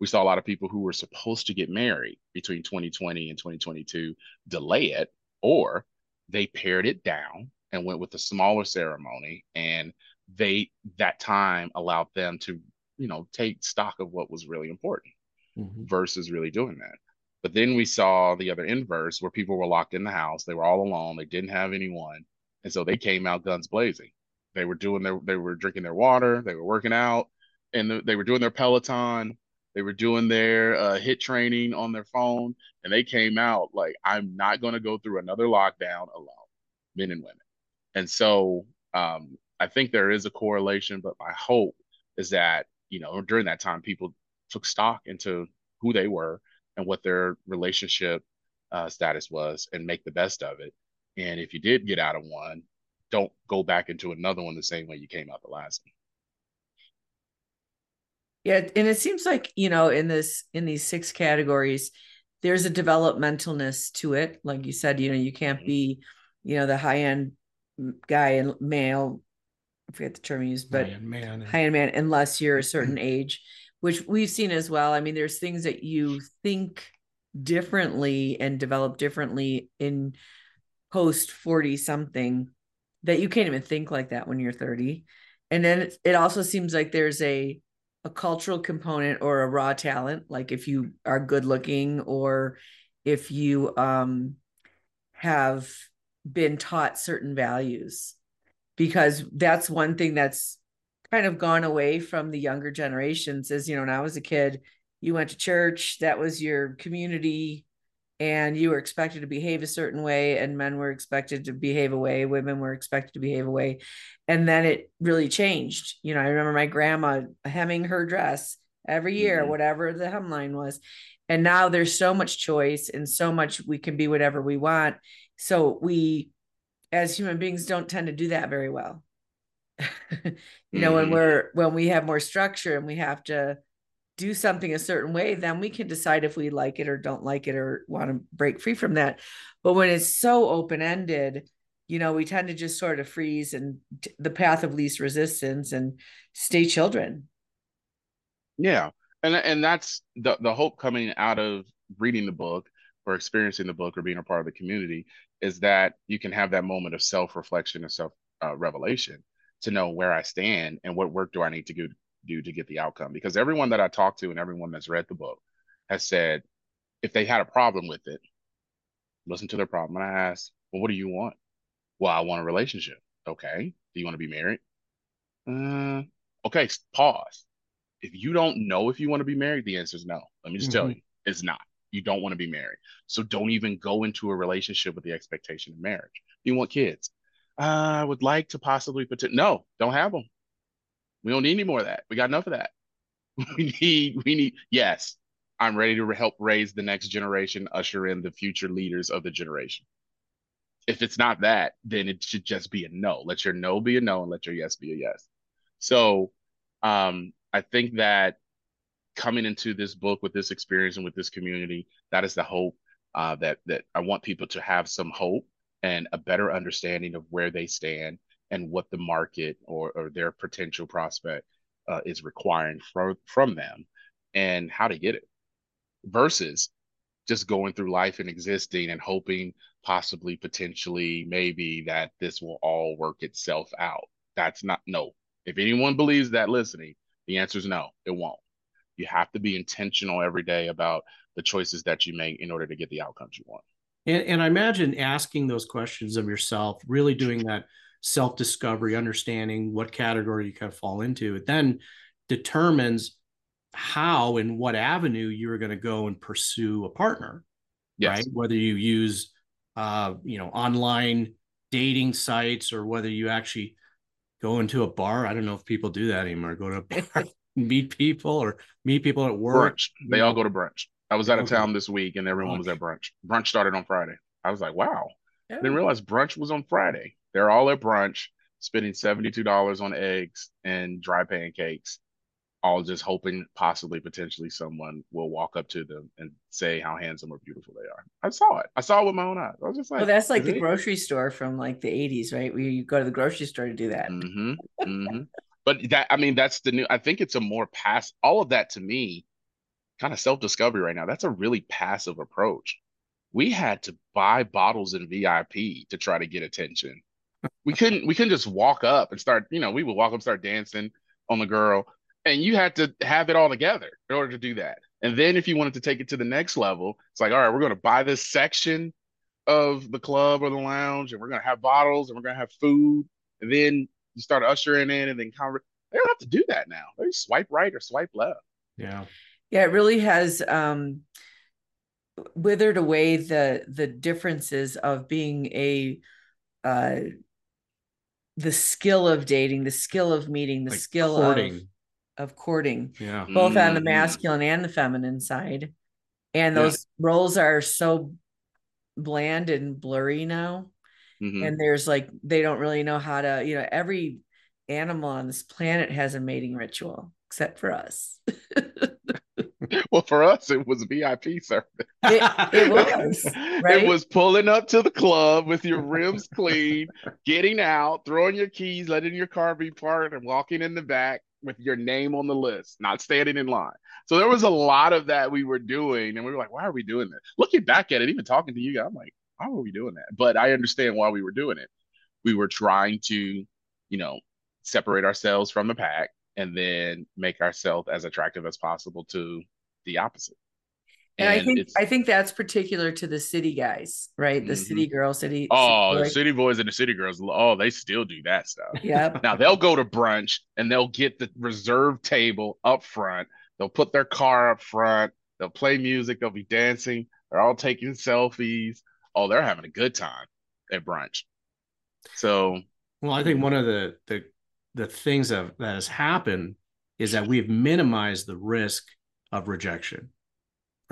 We saw a lot of people who were supposed to get married between 2020 and 2022 delay it, or they pared it down and went with a smaller ceremony. And they, that time allowed them to, you know, take stock of what was really important Mhm. versus really doing that. But then we saw the other inverse where people were locked in the house. They were all alone. They didn't have anyone. And so they came out guns blazing. They were doing their, they were drinking their water. They were working out and th- they were doing their Peloton. They were doing their uh, HIIT training on their phone. And they came out like, I'm not going to go through another lockdown alone, men and women. And so um, I think there is a correlation, but my hope is that, you know, during that time, people took stock into who they were and what their relationship uh, status was and make the best of it. And if you did get out of one, don't go back into another one the same way you came out the last one. Yeah, and it seems like, you know, in this in these six categories, there's a developmentalness to it. Like you said, you know, you can't Mhm. be, you know, the high-end guy and male, I forget the term you used, but Man, man. high-end man unless you're a certain *clears throat* age, which we've seen as well. I mean, there's things that you think differently and develop differently in post 40 something that you can't even think like that when you're 30 and then it, it also seems like there's a a cultural component or a raw talent like if you are good looking or if you um have been taught certain values because that's one thing that's kind of gone away from the younger generations is you know when i was a kid you went to church that was your community and you were expected to behave a certain way and men were expected to behave a way women were expected to behave a way and then it really changed you know i remember my grandma hemming her dress every year Mhm. whatever the hemline was and now there's so much choice and so much we can be whatever we want so we as human beings don't tend to do that very well *laughs* you know when Mhm. we're when we have more structure and we have to do something a certain way, then we can decide if we like it or don't like it or want to break free from that. But when it's so open ended, you know, we tend to just sort of freeze and t- the path of least resistance and stay children. Yeah. And and that's the the hope coming out of reading the book or experiencing the book or being a part of the community is that you can have that moment of self-reflection and self uh, revelation to know where I stand and what work do I need to do do to get the outcome because everyone that I talk to and everyone that's read the book has said if they had a problem with it listen to their problem and I asked well what do you want well I want a relationship okay do you want to be married uh, okay pause if you don't know if you want to be married, the answer is no. Let me just tell Mhm. you, it's not. You don't want to be married. So don't even go into a relationship with the expectation of marriage. You want kids. I would like to possibly put no, don't have them. We don't need any more of that. We got enough of that. *laughs* We need, we need, yes, I'm ready to help raise the next generation, usher in the future leaders of the generation. If it's not that, then it should just be a no. Let your no be a no and let your yes be a yes. So um, I think that coming into this book with this experience and with this community, that is the hope uh, that that I want people to have some hope and a better understanding of where they stand and what the market or, or their potential prospect uh, is requiring from from them and how to get it versus just going through life and existing and hoping possibly potentially maybe that this will all work itself out. That's not no. If anyone believes that listening the answer is no it won't you have to be intentional every day about the choices that you make in order to get the outcomes you want And, and I imagine asking those questions of yourself, really doing that self discovery, understanding what category you kind of fall into, it then determines how and what avenue you're going to go and pursue a partner, yes right? Whether you use, uh, you know, online dating sites or whether you actually go into a bar. I don't know if people do that anymore. Go to a bar, *laughs* meet people, or meet people at work. brunch they all go to brunch i was out of Okay. town this week and everyone was at brunch brunch started on friday i was like wow Oh, didn't realize brunch was on friday they're all at brunch spending $72 on eggs and dry pancakes all just hoping possibly potentially someone will walk up to them and say how handsome or beautiful they are. I saw it. I saw it with my own eyes. I was just like, well, that's like the it? grocery store from like the 80s, right? Where you go to the grocery store to do that. Mm-hmm. Mm-hmm. But that, I mean, that's the new, I think it's a more pass, all of that to me, kind of self discovery right now. That's a really passive approach. We had to buy bottles in VIP to try to get attention. We couldn't, we couldn't just walk up and start, you know, we would walk up, start dancing on the girl and you had to have it all together in order to do that. And then if you wanted to take it to the next level, it's like, all right, we're going to buy this section of the club or the lounge, and we're going to have bottles, and we're going to have food, and then you start ushering in, and then conver- they don't have to do that now. They swipe right or swipe left. Yeah, yeah, it really has um, withered away the the differences of being a uh, the skill of dating, the skill of meeting, the like skill courting. of of courting, yeah, both on the mm-hmm. masculine and the feminine side. And those yeah. roles are so bland and blurry now. Mm-hmm. And there's like they don't really know how to, you know, every animal on this planet has a mating ritual except for us. *laughs* well, for us, it was VIP service. *laughs* It, it *laughs* was. Right? It was pulling up to the club with your rims clean, getting out, throwing your keys, letting your car be parked, and walking in the back with your name on the list, not standing in line. So there was a lot of that we were doing, and we were like, why are we doing this? Looking back at it, even talking to you, I'm like, why were we doing that? But I understand why we were doing it. We were trying to, you know, separate ourselves from the pack and then make ourselves as attractive as possible to the opposite. And, and I think I think that's particular to the city guys, right? The mm-hmm. city girls, city. Oh, city the city boys and the city girls. Oh, they still do that stuff. Yeah. now they'll go to brunch and they'll get the reserved table up front. They'll put their car up front. They'll play music. They'll be dancing. They're all taking selfies. Oh, they're having a good time at brunch. So, well, I think one of the the the things that that has happened is that we've minimized the risk of rejection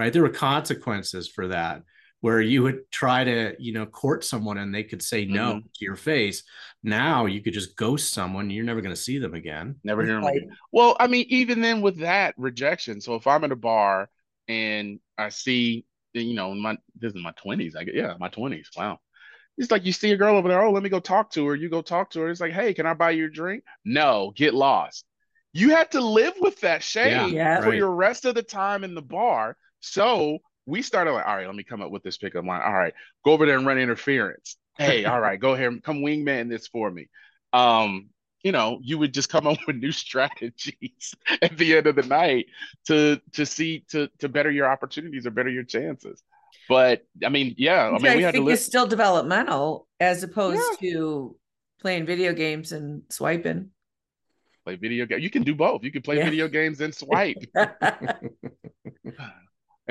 right? There were consequences for that where you would try to, you know, court someone and they could say no mm-hmm. to your face. Now you could just ghost someone. You're never going to see them again. Never hear them again. Well, I mean, even then with that rejection. So if I'm in a bar and I see, you know, in my this is my 20s. I get yeah, my 20s. Wow. It's like you see a girl over there. Oh, let me go talk to her. You go talk to her. It's like, hey, can I buy you a drink? No, get lost. You had to live with that shame yeah, for right. your rest of the time in the bar so we started like, all right, let me come up with this pickup line. All right, go over there and run interference. Hey, all right, go ahead, come wingman this for me. Um, you know, you would just come *laughs* up with new strategies *laughs* at the end of the night to to see to to better your opportunities or better your chances. But I mean, yeah, I mean, I we had think to it's still developmental as opposed yeah. to playing video games and swiping. Play video game. You can do both. You can play yeah. video games and swipe. *laughs* *sighs* and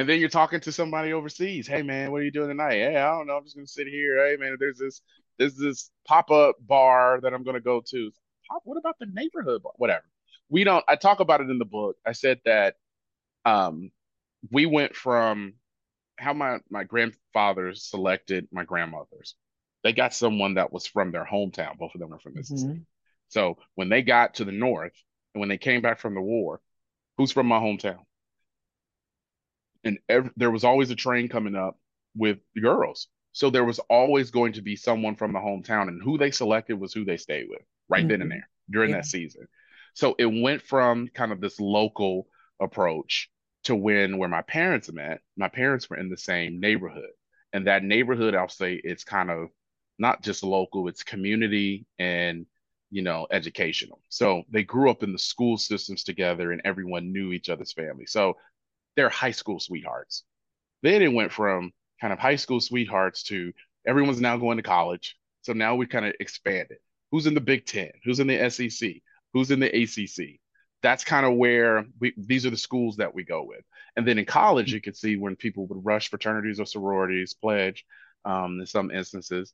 then you're talking to somebody overseas. Hey man, what are you doing tonight? Hey, I don't know. I'm just gonna sit here. Hey man, there's this there's this pop up bar that I'm gonna go to. Pop, what about the neighborhood? Whatever. We don't. I talk about it in the book. I said that um, we went from how my my grandfathers selected my grandmothers. They got someone that was from their hometown. Both of them are from Mississippi. Mm-hmm. So when they got to the north and when they came back from the war, who's from my hometown? and every, there was always a train coming up with girls. So there was always going to be someone from the hometown, and who they selected was who they stayed with right mm-hmm. then and there during yeah. that season. So it went from kind of this local approach to when where my parents met. My parents were in the same neighborhood, and that neighborhood, I'll say, it's kind of not just local; it's community and you know educational. So they grew up in the school systems together, and everyone knew each other's family. So they're high school sweethearts. Then it went from kind of high school sweethearts to everyone's now going to college. So now we kind of expanded. Who's in the Big Ten? Who's in the SEC? Who's in the ACC? That's kind of where we, these are the schools that we go with. And then in college, you could see when people would rush fraternities or sororities, pledge, um, in some instances,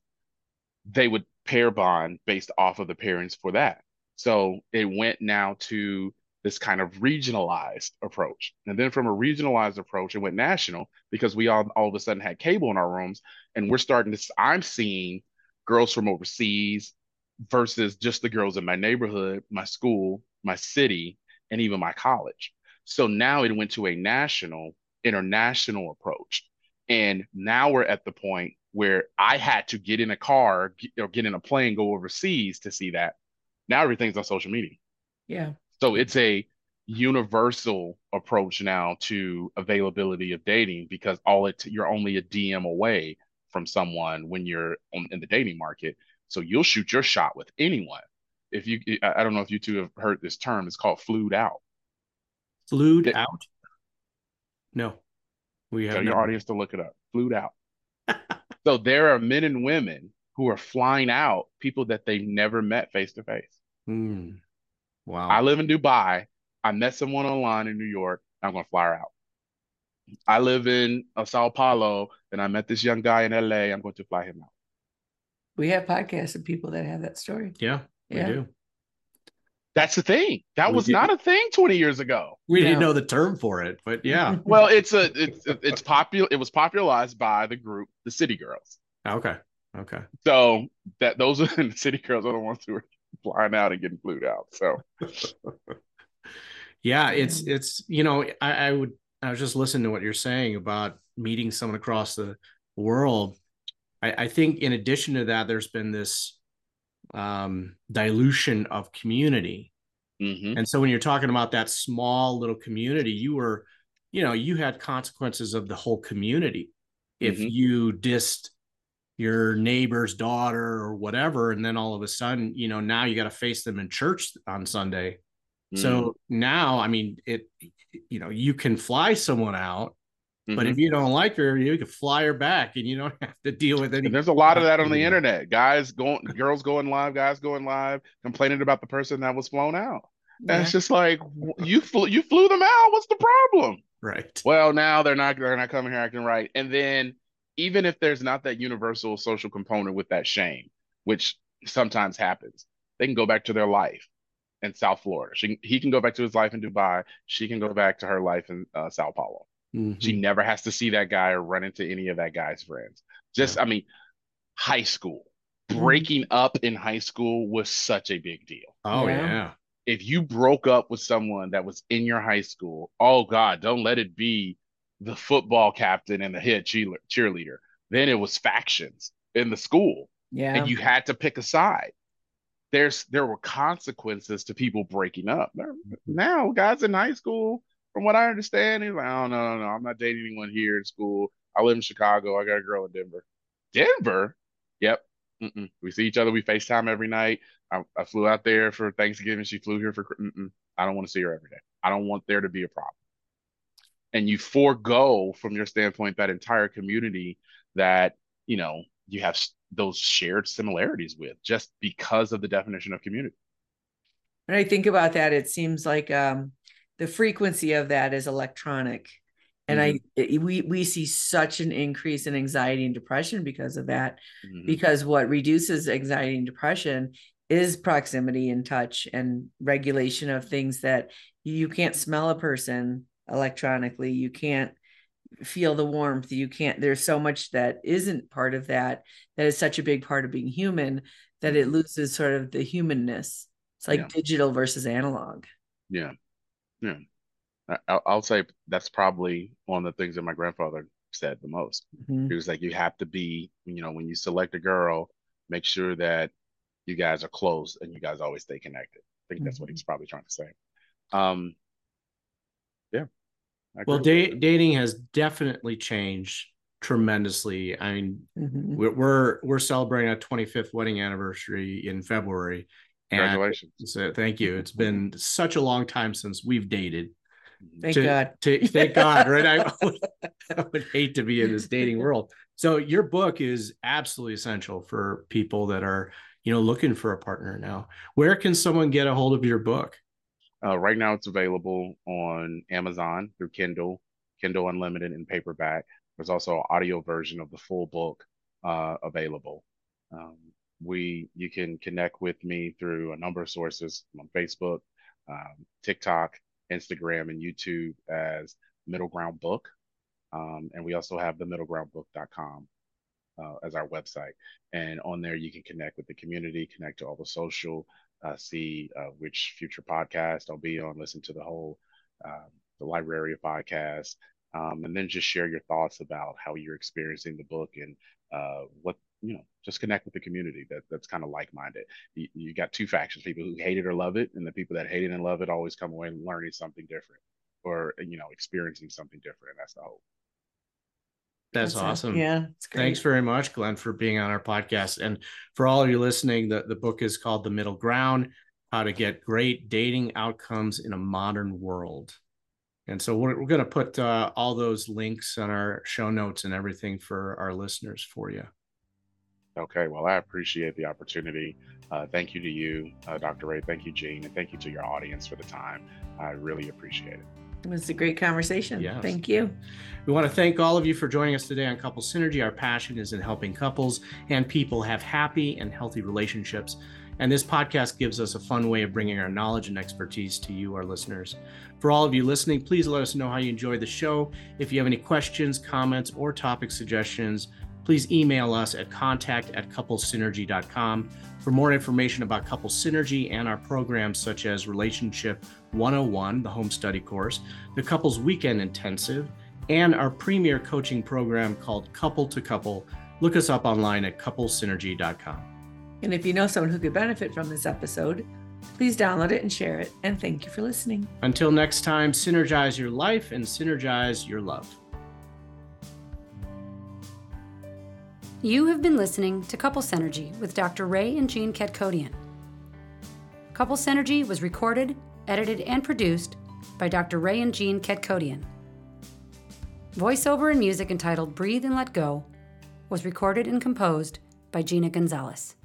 they would pair bond based off of the parents for that. So it went now to this kind of regionalized approach. And then from a regionalized approach, it went national because we all all of a sudden had cable in our rooms. And we're starting to, I'm seeing girls from overseas versus just the girls in my neighborhood, my school, my city. and even my college. So now it went to a national, international approach. And now we're at the point where I had to get in a car or get in a plane, go overseas to see that. Now everything's on social media. Yeah. So it's a universal approach now to availability of dating because all it you're only a DM away from someone when you're on, in the dating market. So you'll shoot your shot with anyone. If you, I don't know if you two have heard this term. It's called flewed out. Flewed out. No, we have. Tell your audience to look it up. Flewed out. *laughs* so there are men and women who are flying out people that they never met face to face. Wow. I live in Dubai. I met someone online in New York. I'm going to fly her out. I live in uh, Sao Paulo and I met this young guy in LA. I'm going to fly him out. We have podcasts of people that have that story. Yeah, yeah. we do. That's the thing. That we was did. not a thing 20 years ago. We didn't know the term for it, but yeah. *laughs* well, it's a it's it's popular. It was popularized by the group, the City Girls. Okay. Okay. So that those are *laughs* the City Girls are the ones who are flying out and getting flewed out. So. *laughs* yeah, it's it's you know I, I would I was just listening to what you're saying about meeting someone across the world. I, I think in addition to that, there's been this um, dilution of community. Mm-hmm. And so when you're talking about that small little community, you were, you know, you had consequences of the whole community. If mm-hmm. you dissed your neighbor's daughter or whatever, and then all of a sudden, you know, now you got to face them in church on Sunday. Mm-hmm. So now, I mean, it, you know, you can fly someone out Mm-hmm. But if mm-hmm. you don't like her, you can fly her back, and you don't *laughs* have to deal with it. There's a lot of that on the internet. Guys going, girls going live, guys going live, complaining about the person that was flown out. Yeah. And it's just like you flew, you flew them out. What's the problem? Right. Well, now they're not they're not coming here acting right. And then even if there's not that universal social component with that shame, which sometimes happens, they can go back to their life in South Florida. She, he can go back to his life in Dubai. She can go back to her life in uh, Sao Paulo. Mm-hmm. She never has to see that guy or run into any of that guy's friends. Just, yeah. I mean, high school. Mm-hmm. Breaking up in high school was such a big deal. Oh, yeah. yeah. If you broke up with someone that was in your high school, oh God, don't let it be the football captain and the head cheerleader. Then it was factions in the school. Yeah. And you had to pick a side. There's there were consequences to people breaking up. Now, guys in high school, from what I understand, he's like, oh no, no, no, I'm not dating anyone here in school. I live in Chicago. I got a girl in Denver. Denver? Yep. Mm-mm. We see each other. We FaceTime every night. I, I flew out there for Thanksgiving. She flew here for. Mm-mm. I don't want to see her every day. I don't want there to be a problem. And you forego, from your standpoint, that entire community that you know you have those shared similarities with, just because of the definition of community. When I think about that, it seems like um, the frequency of that is electronic and mm-hmm. i we we see such an increase in anxiety and depression because of that mm-hmm. because what reduces anxiety and depression is proximity and touch and regulation of things that you can't smell a person electronically you can't feel the warmth you can't there's so much that isn't part of that that is such a big part of being human that it mm-hmm. loses sort of the humanness it's like yeah. digital versus analog yeah yeah. I, will say that's probably one of the things that my grandfather said the most. Mm-hmm. He was like, you have to be, you know, when you select a girl, make sure that you guys are close and you guys always stay connected. I think mm-hmm. that's what he's mm-hmm. probably trying to say. Um, yeah. Well, da- dating has definitely changed tremendously. I mean, mm-hmm. we're we're celebrating our 25th wedding anniversary in February, Congratulations. So thank you. It's been such a long time since we've dated. Thank to, God. To, thank God, *laughs* right? I would, I would hate to be in this dating world. So your book is absolutely essential for people that are, you know, looking for a partner now. Where can someone get a hold of your book? Uh, right now, it's available on Amazon through Kindle, Kindle Unlimited, and paperback. There's also an audio version of the full book uh, available. Um, we you can connect with me through a number of sources on Facebook, um, TikTok, Instagram, and YouTube as Middle Ground Book. Um, and we also have the middlegroundbook.com uh, as our website. And on there, you can connect with the community, connect to all the social uh, see uh, which future podcast I'll be on, listen to the whole um, the Library of podcasts, um, and then just share your thoughts about how you're experiencing the book and uh, what you know. Just connect with the community that that's kind of like-minded. You, you got two factions: people who hate it or love it, and the people that hate it and love it always come away learning something different or you know experiencing something different. And that's the hope. That's, That's awesome. Yeah. Thanks very much, Glenn, for being on our podcast. And for all of you listening, the, the book is called The Middle Ground How to Get Great Dating Outcomes in a Modern World. And so we're, we're going to put uh, all those links on our show notes and everything for our listeners for you. Okay. Well, I appreciate the opportunity. Uh, thank you to you, uh, Dr. Ray. Thank you, Jean. And thank you to your audience for the time. I really appreciate it. It was a great conversation. Yes. Thank you. We want to thank all of you for joining us today on Couple Synergy. Our passion is in helping couples and people have happy and healthy relationships. And this podcast gives us a fun way of bringing our knowledge and expertise to you, our listeners. For all of you listening, please let us know how you enjoyed the show. If you have any questions, comments, or topic suggestions, please email us at contact at couplesynergy.com. For more information about Couple Synergy and our programs such as Relationship 101, the home study course, the Couples Weekend Intensive, and our premier coaching program called Couple to Couple, look us up online at couplesynergy.com. And if you know someone who could benefit from this episode, please download it and share it. And thank you for listening. Until next time, synergize your life and synergize your love. You have been listening to Couple Synergy with Dr. Ray and Jean Ketkodian. Couple Synergy was recorded, edited, and produced by Dr. Ray and Jean Ketkodian. Voiceover and music entitled Breathe and Let Go was recorded and composed by Gina Gonzalez.